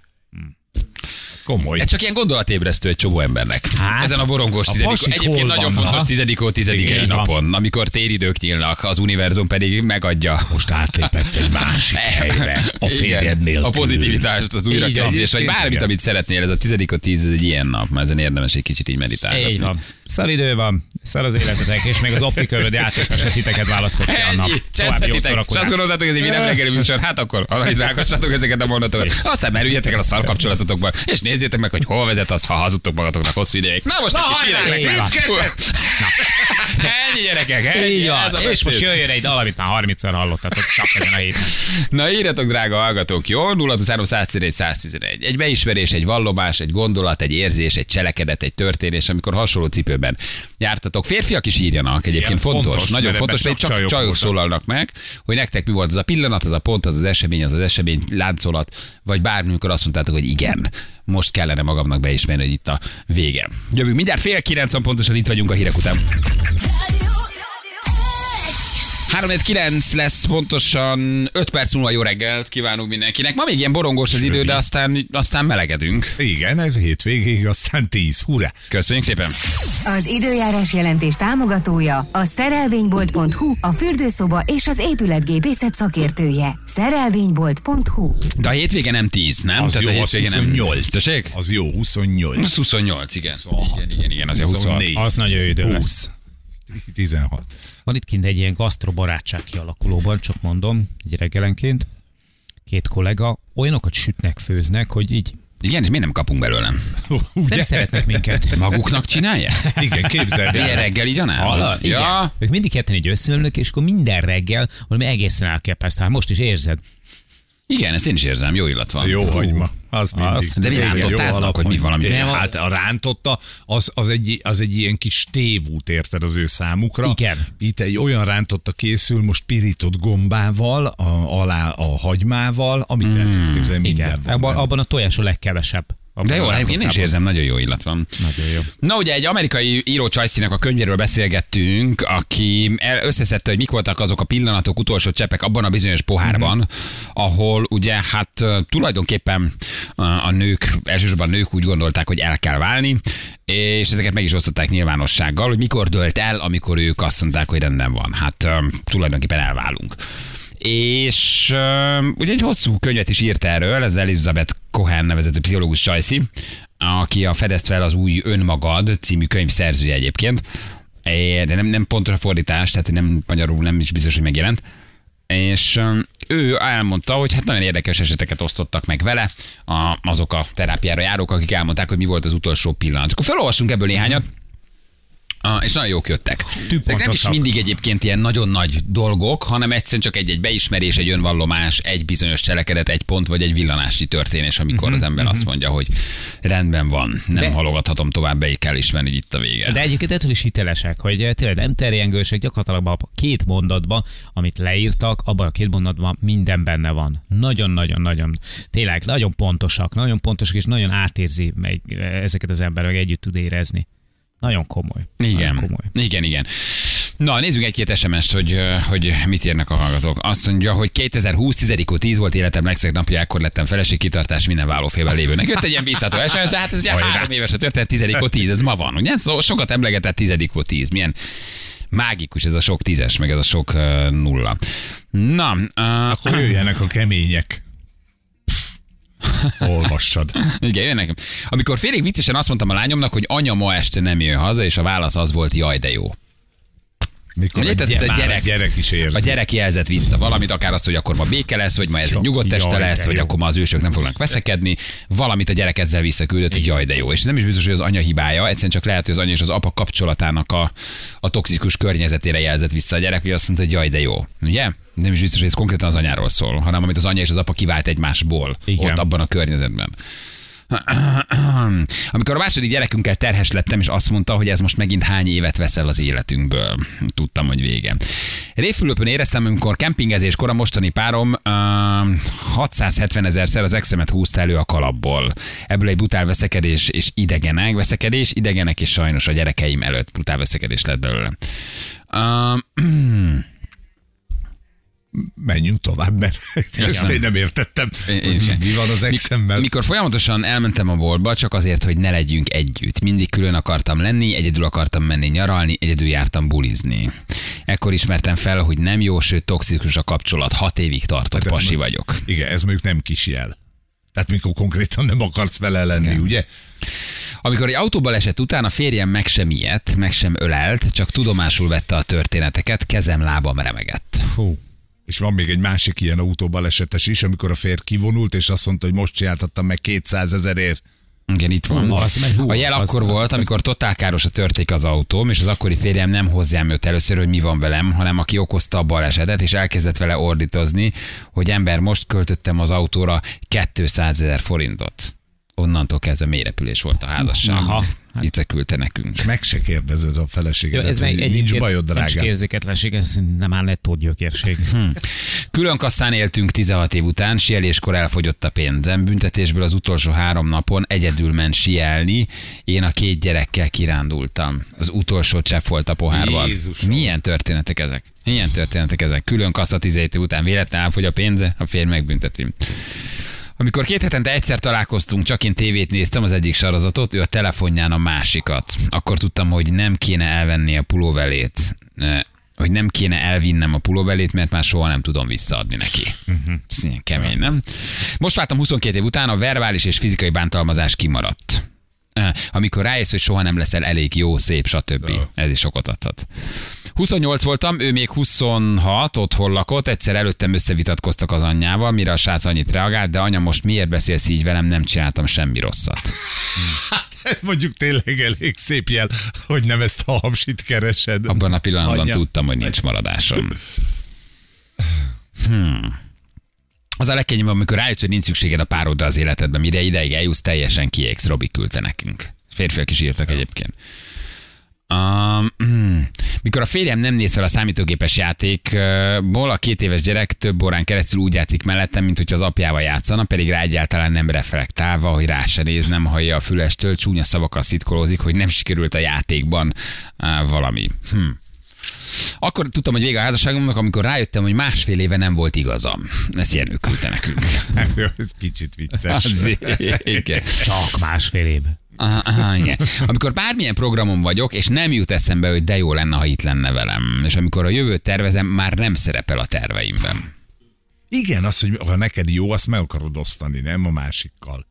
C: Komoly.
B: Ez csak ilyen gondolatébresztő egy csomó embernek.
D: Hát,
B: Ezen a borongós
C: a
B: tizedikó. Egyébként nagyon
C: vannak?
B: fontos tizedikó tizedikei napon, amikor téridők nyílnak, az univerzum pedig megadja.
C: Most átléphetsz egy másik helyre, a férjed nélkül.
B: A pozitivitást, az újrakezdés, vagy bármit,
C: Igen.
B: amit szeretnél, ez a tizedikó tíz, ez egy ilyen nap, mert ezen érdemes egy kicsit így meditálni.
D: Így van. Szar idő van, szar az életetek, és még az optiköröd játékos titeket választott ki a nap.
B: Cseszhetitek. És azt gondoltátok, hogy ez egy reggeli műsor, hát akkor analizálgassatok ezeket a mondatokat. Aztán merüljetek el a szar kapcsolatotokba, és nézzétek meg, hogy hol vezet az, ha hazudtok magatoknak hosszú ideig. Na most
C: Na, hajrá!
B: Ennyi gyerekek, ennyi.
D: Így van. És most jöjjön egy dal, amit már 30-szor hallottatok csak ezen a héten.
B: Na írjatok, drága hallgatók, jó? 0 111 111. Egy beismerés, egy vallomás, egy gondolat, egy érzés, egy cselekedet, egy történés, amikor hasonló cipőben jártatok. Férfiak is írjanak, egyébként
C: Igen,
B: fontos,
C: fontos,
B: nagyon fontos, hogy
C: csak
B: csak
C: csajok
B: csajok szólalnak meg, hogy nektek mi volt az a pillanat, az a pont, az az esemény, az az esemény láncolat, vagy bármikor azt mondtátok, hogy igen, most kellene magamnak beismerni, hogy itt a vége. Jövünk mindjárt fél kilencen pontosan itt vagyunk a hírek után. 3-9 lesz pontosan 5 perc múlva jó reggelt kívánunk mindenkinek. Ma még ilyen borongós az idő, de aztán, aztán melegedünk.
C: Igen, ez hétvégéig, aztán 10. Hurrá!
B: Köszönjük szépen!
G: Az időjárás jelentés támogatója a szerelvénybolt.hu, a fürdőszoba és az épületgépészet szakértője. Szerelvénybolt.hu
B: De a hétvége nem 10, nem?
C: Az
B: a
C: jó, az
B: hétvége
C: 28.
B: Tessék?
C: Az jó, 28.
B: Az 28, igen. Igen, igen, igen, azért 26.
C: 24.
D: Az nagyon jó idő lesz.
C: 20. 16.
D: Van itt kint egy ilyen gasztrobarátság kialakulóban, csak mondom, egy reggelenként. Két kollega olyanokat sütnek, főznek, hogy így
B: Igen, és miért nem kapunk belőle?
C: Ugye?
D: nem szeretnek minket.
B: Maguknak csinálják?
C: Igen, képzeld
B: Ilyen
C: el.
B: reggel így?
D: Igen.
B: Ja,
D: Ők mindig ketten egy összeülnek, és akkor minden reggel valami egészen elképesztő. Hát most is érzed.
B: Igen, ezt én is érzem, jó illat van.
C: Jó hagyma. Az mindig.
D: Az.
B: De mi
C: jó
B: hogy mi valami? Nem,
C: Hát a rántotta, az, az, egy, az egy ilyen kis tévút, érted az ő számukra.
D: Igen.
C: Itt egy olyan rántotta készül, most pirított gombával, a, alá a hagymával, amit mm. el tudsz képzelni, minden
D: Igen.
C: van
D: Abban, abban a tojásról legkevesebb.
B: De jó, egyébként én is érzem, nagyon jó illat van.
D: Nagyon jó.
B: Na ugye egy amerikai író Csajcinak a könyvéről beszélgettünk, aki összeszedte, hogy mik voltak azok a pillanatok, utolsó cseppek abban a bizonyos pohárban,
C: Mhm.
B: ahol ugye hát tulajdonképpen a, nők, elsősorban a nők úgy gondolták, hogy el kell válni, és ezeket meg is osztották nyilvánossággal, hogy mikor dölt el, amikor ők azt mondták, hogy rendben van. Hát tulajdonképpen elválunk. És uh, ugye egy hosszú könyvet is írt erről, ez Elizabeth Cohen nevezető pszichológus Csajci, aki a Fedezd fel az új önmagad című könyv szerzője egyébként, de nem, nem pontos a fordítás, tehát nem magyarul nem is biztos, hogy megjelent. És ő elmondta, hogy hát nagyon érdekes eseteket osztottak meg vele a, azok a terápiára járók, akik elmondták, hogy mi volt az utolsó pillanat. Akkor felolvasunk ebből néhányat. Ah, és nagyon jók jöttek. Ezek nem is mindig egyébként ilyen nagyon nagy dolgok, hanem egyszerűen csak egy-egy beismerés, egy önvallomás, egy bizonyos cselekedet, egy pont, vagy egy villanási történés, amikor az ember azt mondja, hogy rendben van, nem
D: Mhm, De-
B: halogathatom tovább, be kell ismerni, hogy itt a vége.
D: De egyébként ettől is hitelesek, hogy eh, tényleg nem terjengősek, gyakorlatilag a két mondatban, amit leírtak, abban a két mondatban minden benne van. Nagyon-nagyon-nagyon, tényleg nagyon pontosak, nagyon pontosak, és nagyon átérzi meg eh, ezeket az emberek, együtt tud érezni. Nagyon komoly. Nagyon
B: Igen,
D: komoly.
B: igen, igen. Na, nézzük egy-két SMS-t, hogy, hogy mit írnak a hallgatók. Azt mondja, hogy 2020 10 10 volt életem legszebb napja, ekkor lettem feleség, kitartás minden vállófélben lévőnek. Jött egy ilyen bízható SMS, de hát ez ugye három éves a történet, 10 10, ez ma van, ugye? Szóval sokat emlegetett 10 10. Milyen mágikus ez a sok tízes, meg ez a sok uh, nulla. Na, uh,
C: Akkor jöjjenek a kemények. (laughs) Olvassad.
B: Igen, jön nekem. Amikor félig viccesen azt mondtam a lányomnak, hogy anya ma este nem jön haza, és a válasz az volt, jaj, de jó.
C: Mikor
B: Ugye,
C: a, gyere,
B: a gyerek-
C: a gyerek is érzi.
B: A gyerek jelzett vissza valamit, akár azt, hogy akkor ma béke lesz, vagy ma ez egy nyugodt este
D: jaj,
B: lesz, vagy
D: jó.
B: akkor ma az ősök nem fognak veszekedni. Valamit a gyerek ezzel visszaküldött, hogy jaj, de jó. És nem is biztos, hogy az anya hibája, egyszerűen csak lehet, hogy az anya és az apa kapcsolatának a, a toxikus környezetére jelzett vissza a gyerek, hogy azt mondta, hogy jaj, de jó. Ugye? Nem is biztos, hogy ez konkrétan az anyáról szól, hanem amit az anya és az apa kivált egymásból
D: Igen.
B: ott abban a környezetben. (clears throat) Amikor a második gyerekünkkel terhes lettem, és azt mondta, hogy ez most megint hány évet veszel az életünkből. Tudtam, hogy vége. Réfülöpön éreztem, amikor kempingezéskor a mostani párom uh, 670 ezerszer az exemet húzta elő a kalapból. Ebből egy brutál veszekedés és idegenek, veszekedés, idegenek és sajnos a gyerekeim előtt brutál veszekedés lett belőle. Uh, (clears throat)
C: Menjünk tovább, mert ezt én nem értettem.
B: Én- én sem.
C: Mi van az exemmel?
B: Mikor folyamatosan elmentem a boltba, csak azért, hogy ne legyünk együtt. Mindig külön akartam lenni, egyedül akartam menni nyaralni, egyedül jártam bulizni. Ekkor ismertem fel, hogy nem jó, sőt toxikus a kapcsolat. Hat évig tartott,
C: Hát
B: pasi vagyok.
C: Igen, ez mondjuk nem kis jel. Tehát mikor konkrétan nem akarsz vele lenni, ugye?
B: Amikor egy autóbaleset után a férjem meg sem ijedt, meg sem ölelt, csak tudomásul vette a történeteket, kezem, lábam remegett.
C: Fú. És van még egy másik ilyen autóbalesetes is, amikor a férj kivonult, és azt mondta, hogy most csináltattam meg 200 ezerért.
B: Igen, itt van.
D: Az
B: a jel
D: az-
B: akkor
D: az-
B: volt,
D: az-
B: amikor totál károsra törték az autóm, és az akkori férjem nem hozzám jött először, hogy mi van velem, hanem aki okozta a balesetet, és elkezdett vele ordítozni, hogy ember, most költöttem az autóra 200 ezer forintot. Onnantól kezdve mélyrepülés volt a házasság.
D: Aha.
B: Itt küldte nekünk.
C: És meg se kérdezed a
D: Jó,
C: feleségedet,
D: ez meg
C: hogy nincs bajod,
D: nem csak
C: drágám.
D: érzéketlenség, ez nem áll nettó gyökérség.
B: Külön kasszán éltünk 16 év után, sieléskor elfogyott a pénzem. Büntetésből az utolsó három napon egyedül ment sielni, én a két gyerekkel kirándultam. Az utolsó csepp volt a pohárban.
C: Jézusom.
B: Milyen történetek ezek? Milyen történetek ezek? Külön kassa 17 év után véletlen elfogy a pénze, a férj megbünteti. Amikor két hetente egyszer találkoztunk, csak én tévét néztem az egyik sorozatot, ő a telefonján a másikat. Akkor tudtam, hogy nem kéne elvenni a pulóvelét, hogy nem kéne elvinnem a pulóvelét, mert már soha nem tudom visszaadni neki. Ez ilyen kemény, nem? Most váltam 22 év után, a verbális és fizikai bántalmazás kimaradt. Eh, Amikor rájössz, hogy soha nem leszel elég jó, szép, stb. Ez is sokat adhat. 28 voltam, ő még 26, otthon lakott, egyszer előttem összevitatkoztak az anyjával, mire a srác annyit reagált, de anya, most miért beszélsz így velem, nem csináltam semmi rosszat.
C: Ez mondjuk tényleg elég szép jel, hogy nem ezt a hapsit keresed.
B: Abban a pillanatban
C: Anya.
B: tudtam, hogy nincs maradásom. (laughs) Hmm. Az a legkényebb, amikor rájössz, hogy nincs szükséged a párodra az életedben, mire ideig eljussz, teljesen kiégsz, Robi küldte nekünk. Férfiak is írtak egyébként. Um, (clears throat) mikor a férjem nem néz fel a számítógépes játékból, a két éves gyerek több órán keresztül úgy játszik mellettem, mint hogy az apjával játszana, pedig rá egyáltalán nem reflektálva, hogy rá se néz, nem hallja a fülestől, csúnya szavakkal szitkolózik, hogy nem sikerült a játékban uh, valami. Hm. Akkor tudtam, hogy vége a házasságomnak, amikor rájöttem, hogy másfél éve nem volt igazam. Ezt Jenő küldte nekünk.
C: Ez kicsit vicces.
B: Azért.
D: Csak másfél év.
B: Aha, aha, igen. Amikor bármilyen programon vagyok, és nem jut eszembe, hogy de jó lenne, ha itt lenne velem. És amikor a jövőt tervezem, már nem szerepel a terveimben.
C: Igen, az, hogy ha neked jó, azt meg akarod osztani, nem a másikkal.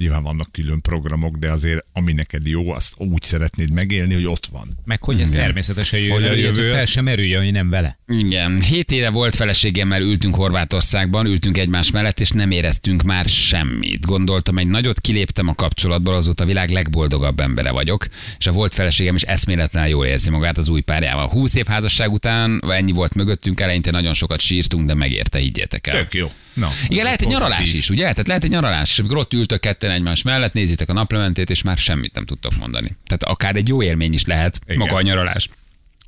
C: Nyilván vannak külön programok, de azért ami neked jó, azt úgy szeretnéd megélni, hogy ott van.
D: Meg hogy ez
B: Igen.
D: természetesen
C: Hogy a
D: jövő, hogy
C: jövő
D: fel
C: az-
D: sem merüljön, hogy nem vele.
B: Igen, hét éve volt feleségemmel, ültünk Horvátországban, ültünk egymás mellett, és nem éreztünk már semmit. Gondoltam, egy nagyot kiléptem a kapcsolatból, azóta a világ legboldogabb embere vagyok, és a volt feleségem is eszméletlen jól érzi magát az új párjával. 20 év házasság után, ennyi volt mögöttünk, eleinte nagyon sokat sírtunk, de megérte, higgyétek el.
C: Tök jó. Na,
B: Igen, lehet egy
C: pozitív.
B: nyaralás is, ugye? Tehát lehet egy nyaralás, amikor ott ültök ketten egymás mellett, nézitek a naplementét, és már semmit nem tudtok mondani. Tehát akár egy jó élmény is lehet
C: Igen.
B: maga a nyaralás.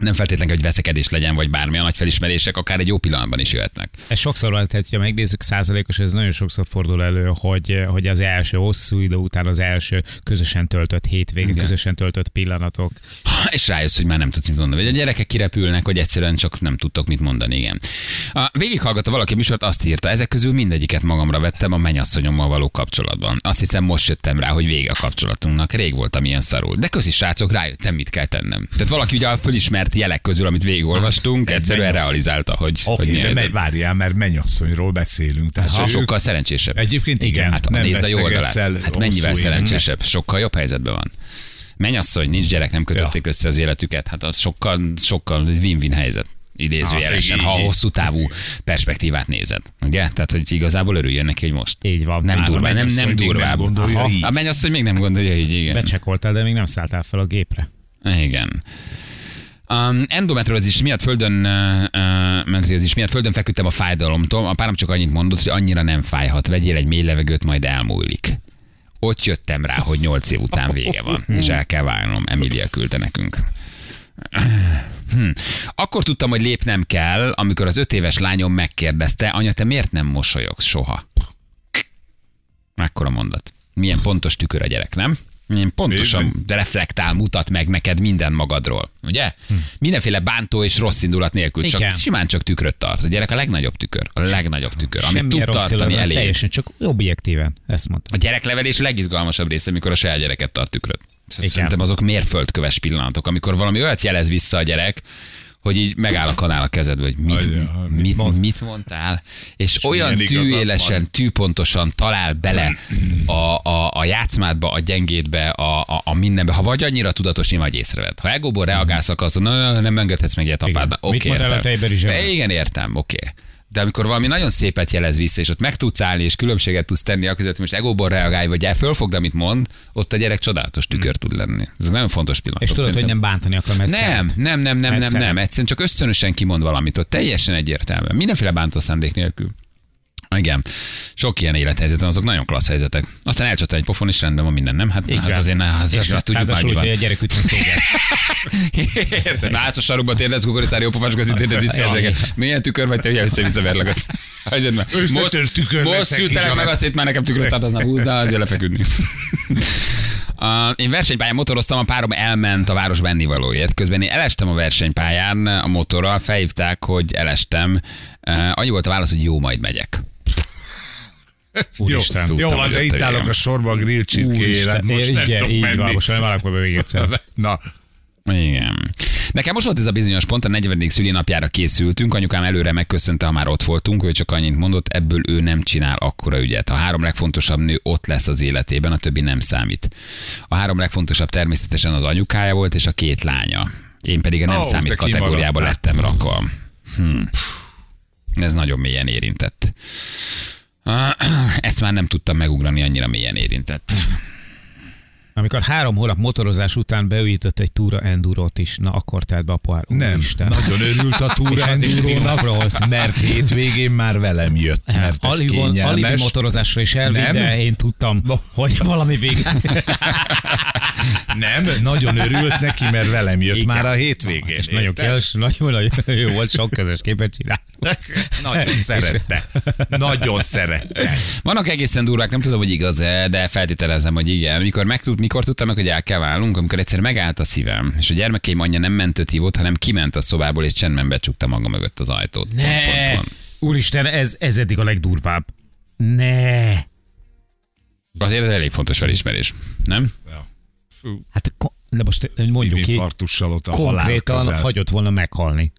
B: Nem feltétlenül, hogy veszekedés legyen, vagy bármi a nagy felismerések, akár egy jó pillanatban is jöhetnek.
D: Ez sokszor van, tehát ha megnézzük százalékos, ez nagyon sokszor fordul elő, hogy, hogy az első hosszú idő után az első közösen töltött hétvége,
B: Igen.
D: közösen töltött pillanatok.
B: És rájössz, hogy már nem tudsz mit mondani. Vagy a gyerekek kirepülnek, hogy egyszerűen csak nem tudtok mit mondani, igen. A, végighallgatta valaki műsort, azt írta, ezek közül mindegyiket magamra vettem a mennyasszonyommal való kapcsolatban. Azt hiszem most jöttem rá, hogy vége a kapcsolatunknak. Rég voltam ilyen szarul. De köszi srácok, rájöttem, mit kell tennem. Tehát valaki ugye a fölismert jelek közül, amit végigolvastunk,
C: Egy
B: egyszerűen
C: mennyasszony.
B: realizálta, hogy, hogy
C: Oké,
B: mi
C: de
B: ez.
C: megy, várjál, mert mennyasszonyról beszélünk. Tehát
B: Ha,
C: ők-
B: sokkal szerencsésebb.
C: Egyébként igen,
B: Hát
C: nem
B: nézd a jó oldalát. Hát mennyivel szerencsésebb, sokkal jobb helyzetben van. Mennyasszony, nincs gyerek, nem kötötték össze az életüket. Hát az sokkal, sokkal win-win helyzet. Idézőjelesen,
C: Ah,
B: ha hosszú távú perspektívát nézed. Ugye? Tehát, hogy igazából örüljön neki, hogy most.
D: Így van.
B: Nem
D: Már
B: durvá, nem,
C: mennyasszony
B: nem
C: még nem
B: durvább.
C: gondolja
B: Aha.
C: így.
B: A mennyasszony még nem gondolja így, igen.
D: Becsekoltál, de még nem szálltál fel a gépre.
B: Igen. Um, endometriózis miatt földön, uh, metriózis miatt földön feküdtem a fájdalomtól. A párom csak annyit mondott, hogy annyira nem fájhat. Vegyél egy mély levegőt, majd elmúlik. Ott jöttem rá, hogy nyolc év után vége van, és el kell válnom. Emilia küldte nekünk. Hm. Akkor tudtam, hogy lépnem kell, amikor az öt éves lányom megkérdezte, anya, te miért nem mosolyogsz soha? Mekkora mondat. Milyen pontos tükör a gyerek, nem? Milyen pontosan de reflektál, mutat meg neked minden magadról, ugye? Mindenféle bántó és rossz indulat nélkül, csak
D: Igen.
B: simán csak tükröt tart. A gyerek a legnagyobb tükör, a legnagyobb tükör, amit tud
D: rossz
B: tartani elég.
D: Teljesen csak objektíven, ezt mondtam.
B: A gyereklevelés legizgalmasabb része, amikor a saját gyereket tart tükröt.
D: Igen.
B: Szerintem azok mérföldköves pillanatok, amikor valami olyat jelez vissza a gyerek, hogy így megáll a kanál a kezedbe, hogy mit,
C: Ajja, mit mond-
B: mit mondtál, és, és olyan tűélesen, tűpontosan talál bele a, a, a játszmádba, a gyengédbe, a, a, a mindenbe. Ha vagy annyira tudatos, nyilván hogy észreved. Ha egóból reagálsz, akkor "Na, nem engedhetsz meg ilyet apádnak.
D: Igen. Mit
B: Oké,
D: mond el a zsebben?
B: Igen, értem, oké. De amikor valami nagyon szépet jelez vissza, és ott meg tudsz állni, és különbséget tudsz tenni, a között, hogy most egóból reagálj, vagy el fölfogd, amit mond, ott a gyerek csodálatos tükör tud lenni. Ez nagyon fontos pillanat.
D: És tudod, hogy nem bántani akar, mert
B: Nem, nem, nem, nem, nem,
D: szeret.
B: nem. Egyszerűen csak ösztönösen kimond valamit, ott teljesen egyértelműen. Mindenféle bántó szándék nélkül. Igen. Sok ilyen élethelyzet van, azok nagyon klassz helyzetek. Aztán elcsatol egy pofon, és rendben van minden, nem? Hát az
D: van.
B: azért, ne, az,
D: És
B: az, az, tudjuk már,
D: hogy a gyerek ütnek téged.
B: Érted? Házas sarokba térlesz, kukoricára jó pofácsok, az itt visszajelzeket. Milyen tükör vagy te, ugye össze-visszaverlek azt. Hagyjad
C: tükör
B: Most
C: leszek,
B: szültelek meg azt itt már nekem tükröt tartozna húzza, azért lefeküdni. Uh, (laughs) én versenypályán motoroztam, a párom elment a város bennivalóért. Közben én elestem a versenypályán a motorral, felhívták, hogy elestem. Uh, annyi volt a válasz, hogy jó, majd megyek.
D: Úristen.
C: Jó, van, de itt állok a sorba a grill csirkére.
D: Úristen,
C: Most nem
D: igen,
C: tudok
D: így van,
C: menni.
D: most nem valakor még egyszer. (laughs)
C: Na,
B: Igen. Nekem most volt ez a bizonyos pont, a 40. szülinapjára készültünk, anyukám előre megköszönte, ha már ott voltunk, ő csak annyit mondott, ebből ő nem csinál akkora ügyet. A három legfontosabb nő ott lesz az életében, a többi nem számít. A három legfontosabb természetesen az anyukája volt, és a két lánya. Én pedig a nem
C: Ó,
B: számít
C: te
B: kategóriába lettem rakva. Hm. Ez nagyon mélyen érintett. (clears throat) Ezt már nem tudtam megugrani, annyira mélyen érintett.
D: Amikor három hónap motorozás után beújított egy túra endurot is, na akkor telt be a pohár.
C: nem,
D: Úristen.
C: nagyon örült a túra (laughs) endurónak, mert hétvégén már velem jött, mert ez
D: Alibi, alibi
C: kényelmes.
D: motorozásra is elvitt,
C: Nem?
D: de én tudtam,
C: No.
D: hogy valami véget.
C: Nem, nagyon örült neki, mert velem jött
D: Igen.
C: már a hétvégén.
D: És nagyon kels, nagyon, nagyon jó volt, sok közös képet csinál.
C: Nagyon szerette. Nagyon szerette.
B: Vannak egészen durvák, nem tudom, hogy igaz-e, de feltételezem, hogy igen. Mikor, megtud, mikor tudtam meg, hogy el kell válnunk, amikor egyszer megállt a szívem, és a gyermekeim anyja nem mentőt hívott, hanem kiment a szobából, és csendben becsukta maga mögött az ajtót. Pont,
D: Ne!
B: pont, pont.
D: Úristen, ez, ez eddig a legdurvább. Ne!
B: Azért ez elég fontos felismerés, nem?
D: Hát, ko- de most mondjuk ki,
C: ott a
D: konkrétan hagyott volna meghalni.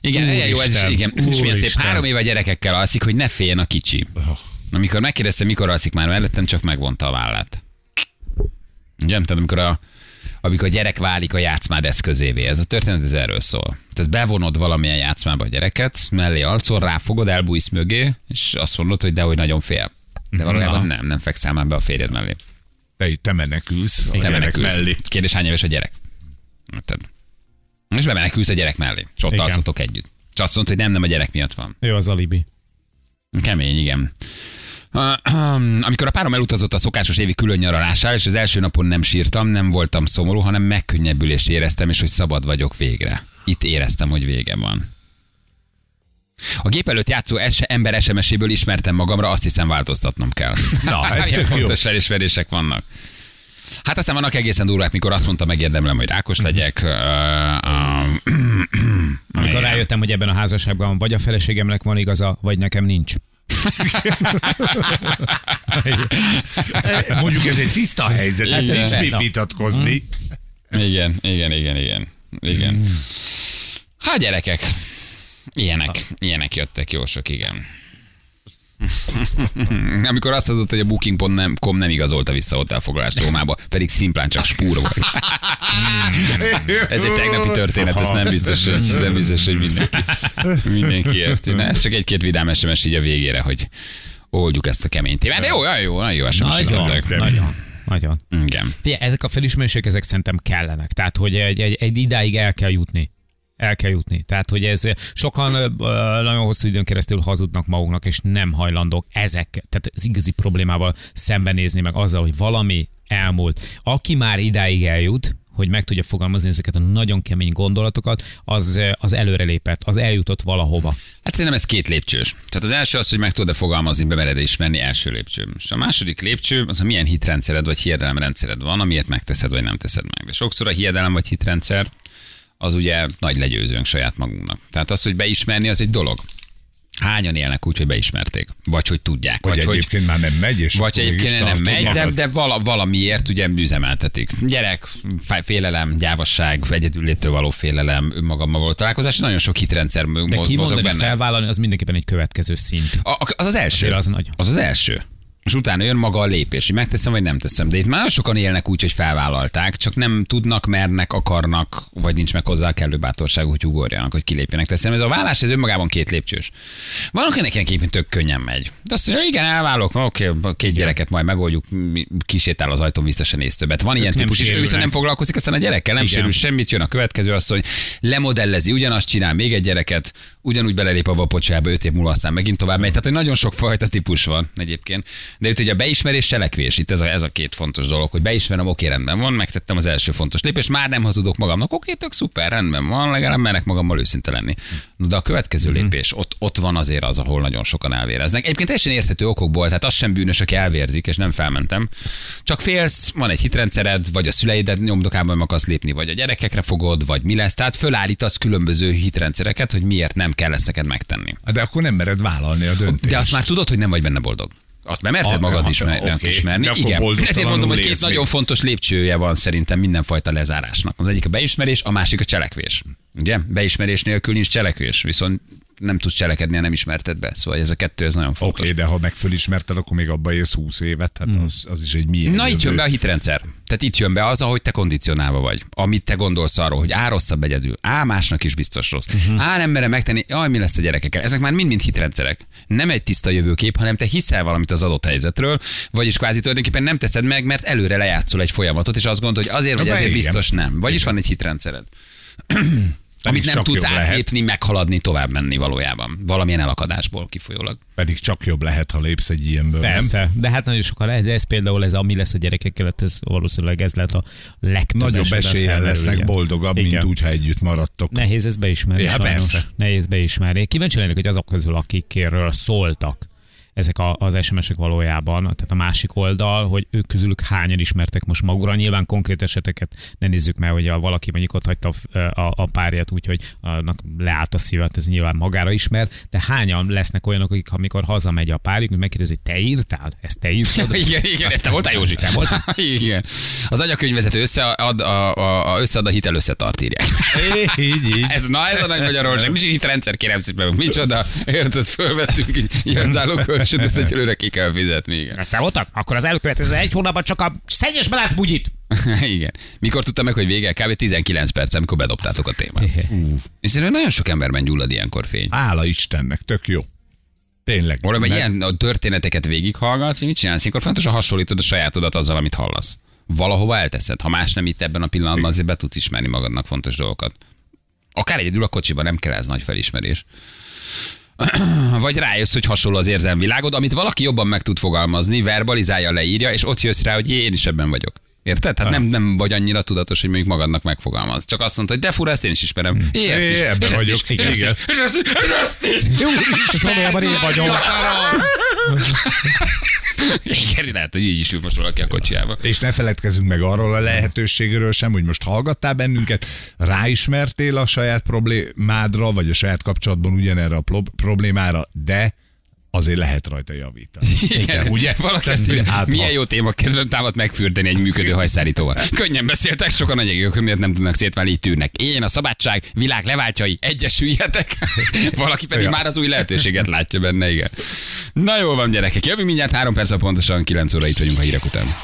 B: Igen,
D: Úristen,
B: jó, ez is, igen, ez is milyen szép. Három éve gyerekekkel alszik, hogy ne féljen a kicsi. Amikor megkérdezte, mikor alszik már mellettem, csak megvonta a vállát. Ugye? Tehát amikor a, amikor a gyerek válik a játszmád eszközévé. Ez a történet ez erről szól. Tehát bevonod valamilyen játszmába a gyereket, mellé alszol, ráfogod, elbújsz mögé, és azt mondod, hogy dehogy nagyon fél. De valójában nem, nem fekszel már be a férjed mellé.
C: Te, te menekülsz a
B: Te
C: gyerek
B: menekülsz.
C: mellé.
B: Kérdés, hány éves a gyerek? És bemenekülsz a gyerek mellé, és ott
D: Igen.
B: alszotok együtt. És azt mondod, hogy nem, nem a gyerek miatt van.
D: Ő az alibi.
B: Kemény, igen. (clears throat) Amikor a párom elutazott a szokásos évi külön nyaralására, és az első napon nem sírtam, nem voltam szomorú, hanem megkönnyebbülést éreztem, és hogy szabad vagyok végre. Itt éreztem, hogy vége van. A gép előtt játszó es- ember SMS-éből ismertem magamra, azt hiszem változtatnom kell.
C: Na, ez tök jó.
B: fontos felismerések vannak. Hát aztán vannak egészen durvák, mikor azt mondta, megérdemlem, hogy rákos legyek. Uh, uh,
D: Amikor rájöttem, hogy ebben a házasságban vagy a feleségemnek van igaza, vagy nekem nincs.
C: Mondjuk ez egy tiszta helyzet, hát
B: Igen.
C: nincs mit
D: Na.
C: vitatkozni.
B: Igen, igen, igen, igen. igen. Hát gyerekek, ilyenek, ilyenek jöttek jó sok, igen. (laughs) Amikor azt hozott, hogy a booking.com nem, nem igazolta vissza a hotelfoglalást Rómába, pedig szimplán csak spúr volt. (laughs) Ez egy tegnapi történet, ez nem biztos, hogy, nem biztos, hogy mindenki, mindenki érti. Na, ez csak egy-két vidám SMS így a végére, hogy oldjuk ezt a kemény témát. De jó, nagyon jó, nagyon jó SMS
D: Nagyon, nagyon, nagyon.
B: Igen.
D: Figyelj, ezek a felismerések, ezek szerintem kellenek. Tehát, hogy egy, egy, egy idáig el kell jutni. El kell jutni. Tehát, hogy ez sokan nagyon hosszú időn keresztül hazudnak maguknak, és nem hajlandók ezek, tehát az igazi problémával szembenézni, meg azzal, hogy valami elmúlt. Aki már idáig eljut, hogy meg tudja fogalmazni ezeket a nagyon kemény gondolatokat, az, az előrelépett, az eljutott valahova.
B: Hát szerintem ez két lépcsős. Tehát az első az, hogy meg tudod-e fogalmazni, bemered ismerni, első lépcső. És a második lépcső az, hogy milyen hitrendszered vagy hiedelemrendszered van, amiért megteszed vagy nem teszed meg. De sokszor a hiedelem vagy hitrendszer az ugye nagy legyőzőnk saját magunknak. Tehát az, hogy beismerni, az egy dolog. Hányan élnek úgy, hogy beismerték? Vagy hogy tudják?
C: Vagy,
B: Vagy, hogy,
C: egyébként már nem megy, és
B: vagy egyébként nem megy, de,
C: magad.
B: de vala, valamiért ugye üzemeltetik. Gyerek, félelem, gyávasság, egyedüllétől való félelem, önmagammal való találkozás, nagyon sok hitrendszer
D: De
B: mozog
D: kimondani,
B: benne.
D: felvállalni, az mindenképpen egy következő szint.
B: A, az az első.
D: Azért az nagy.
B: Az az első. És utána jön maga a lépés, hogy megteszem, vagy nem teszem. De itt már sokan élnek úgy, hogy felvállalták, csak nem tudnak, mernek, akarnak, vagy nincs meg hozzá a kellő bátorság, hogy ugorjanak, hogy kilépjenek. Teszem, ez a vállás, ez önmagában két lépcsős. Van, akinek egyébként tök könnyen megy. De azt mondja, igen, elválok, oké, két gyereket majd megoldjuk, kisétál az ajtón, biztosan néz többet. Van ilyen típus, és ő viszont nem foglalkozik aztán a gyerekkel, nem
D: Igen.
B: sérül semmit, jön a következő asszony, lemodellezi, ugyanazt csinál, még egy gyereket, ugyanúgy belelép abba a pocsába, öt év múlva aztán megint tovább megy. Tehát, hogy nagyon sok fajta típus van egyébként. De itt ugye a beismerés, cselekvés, itt ez a, ez a két fontos dolog, hogy beismerem, oké, rendben van, megtettem az első fontos lépést, már nem hazudok magamnak, oké, tök szuper, rendben van, legalább merek magammal őszinte lenni. De a következő lépés, ott, ott van azért az, ahol nagyon sokan elvéreznek. Egyébként teljesen érthető okokból, tehát az sem bűnös, aki elvérzik, és nem felmentem. Csak félsz, van egy hitrendszered, vagy a szüleidet nyomdokában akarsz lépni, vagy a gyerekekre fogod, vagy mi lesz. Tehát fölállítasz különböző hitrendszereket, hogy miért nem kell ezt neked megtenni.
C: De akkor nem mered vállalni a döntést.
B: De azt már tudod, hogy nem vagy benne boldog. Azt már merted
C: Ah,
B: magad
C: hát,
B: ismerni,
C: oké.
B: ismerni.
C: De
B: Igen. Ezért mondom, hogy két nagyon fontos lépcsője van szerintem mindenfajta lezárásnak. Az egyik a beismerés, a másik a cselekvés. Ugye? Beismerés nélkül nincs cselekvés, viszont nem tudsz cselekedni, ha nem ismerted be. Szóval ez a kettő, ez nagyon
C: Oké,
B: fontos.
C: okay, de ha meg fölismerted, akkor még abba élsz 20 évet, hát az, az is egy milyen
B: Na itt
C: jövő.
B: jön be a hitrendszer. Tehát itt jön be az, ahogy te kondicionálva vagy. Amit te gondolsz arról, hogy á, rosszabb egyedül, á, másnak is biztos rossz, uh-huh. á, nem merem megtenni, jaj, mi lesz a gyerekekkel. Ezek már mind-mind hitrendszerek. Nem egy tiszta jövőkép, hanem te hiszel valamit az adott helyzetről, vagyis kvázi tulajdonképpen nem teszed meg, mert előre lejátszol egy folyamatot, és azt gondolod, hogy azért vagy ezért biztos nem. Vagyis van egy hitrendszered. (clears throat) amit nem tudsz
C: jobb lehet.
B: átlépni, meghaladni, tovább menni valójában. Valamilyen elakadásból kifolyólag.
C: Pedig csak jobb lehet, ha lépsz egy ilyenből, nem?
D: Persze, de hát nagyon sokan lehet, de ez például ez, ami lesz a gyerekekkel, hát ez valószínűleg ez lehet a legtöbb
C: Nagyobb eséllyel lesznek boldogabb,
D: Igen.
C: mint úgy, ha együtt maradtok.
D: Nehéz ezt beismerni.
C: Ja,
D: sajnos.
C: persze.
D: Nehéz beismerni. Kíváncsi lennék, hogy azok közül, akikről szóltak ezek a, az SMS-ek valójában, tehát a másik oldal, hogy ők közülük hányan ismertek most magukra. Nyilván konkrét eseteket ne nézzük meg, hogy a, valaki mondjuk ott hagyta a, a, a párját úgy, hogy annak leállt a szívet, ez nyilván magára ismer, de hányan lesznek olyanok, akik amikor hazamegy a párjuk, hogy megkérdezi, hogy te írtál? Ezt te írtad? (laughs)
B: igen, igen, ezt te voltál Józsi?
D: Te voltál? (laughs)
B: igen. Az anyakönyvvezető összead a, a, a, összead a hitel összetart írják.
C: É, így, így. (laughs)
B: Ez, na ez a nagy Magyarország. Mi hitrendszer kérem szépen. Micsoda, érted, fölvettünk így ilyen zállókölcsön, ezt egyelőre ki kell fizetni. Igen.
D: Ezt te voltak? Akkor az elkövetkező egy hónapban csak a szennyes belátsz bugyit. (laughs)
B: igen. Mikor tudtam meg, hogy vége? Kb. 19 perc, amikor bedobtátok a témát. És szerintem nagyon sok emberben gyullad ilyenkor fény.
C: Hála Istennek, tök jó. Tényleg.
B: Valami
C: Mert-
B: ilyen történeteket végighallgatsz, mit csinálsz? Akkor fontosan hasonlítod a sajátodat azzal, amit hallasz. Valahova elteszed. Ha más nem itt ebben a pillanatban, azért be tudsz ismerni magadnak fontos dolgokat. Akár egyedül a kocsiban nem kell ez nagy felismerés. (clears throat) Vagy rájössz, hogy hasonló az érzelmvilágod, amit valaki jobban meg tud fogalmazni, verbalizálja, leírja, és ott jössz rá, hogy én is ebben vagyok. Érted? Tehát nem, nem vagy annyira tudatos, hogy mondjuk magadnak megfogalmaz. Csak azt mondta, hogy de fura, ezt én is ismerem. É, ezt
C: É,
B: is,
C: ebben
B: ezt
C: vagyok.
B: és ezt is, és ezt is, és ezt is.
D: Jó, és valójában én vagyok. (laughs)
B: Igen, lehet, hogy így is ül most valaki a kocsiába.
C: És ne feledkezzünk meg arról a lehetőségről sem, hogy most hallgattál bennünket, ráismertél a saját problémádra, vagy a saját kapcsolatban ugyanerre a pro- problémára, de azért lehet rajta javítani. (laughs)
B: Igen,
C: Ugye?
B: Valaki ezt írja,
C: hát,
B: milyen jó téma, kedvem támad megfürdeni egy működő hajszárítóval. Könnyen beszéltek, sokan hogy miért nem tudnak szétválni, így tűrnek. Én, a szabadság, világ leváltjai, egyesüljetek. (laughs) Valaki pedig
C: Ja.
B: már az új lehetőséget látja benne, igen. Na jól van, gyerekek. Jövünk mindjárt három perc, pontosan 9 óra itt vagyunk a hírek után.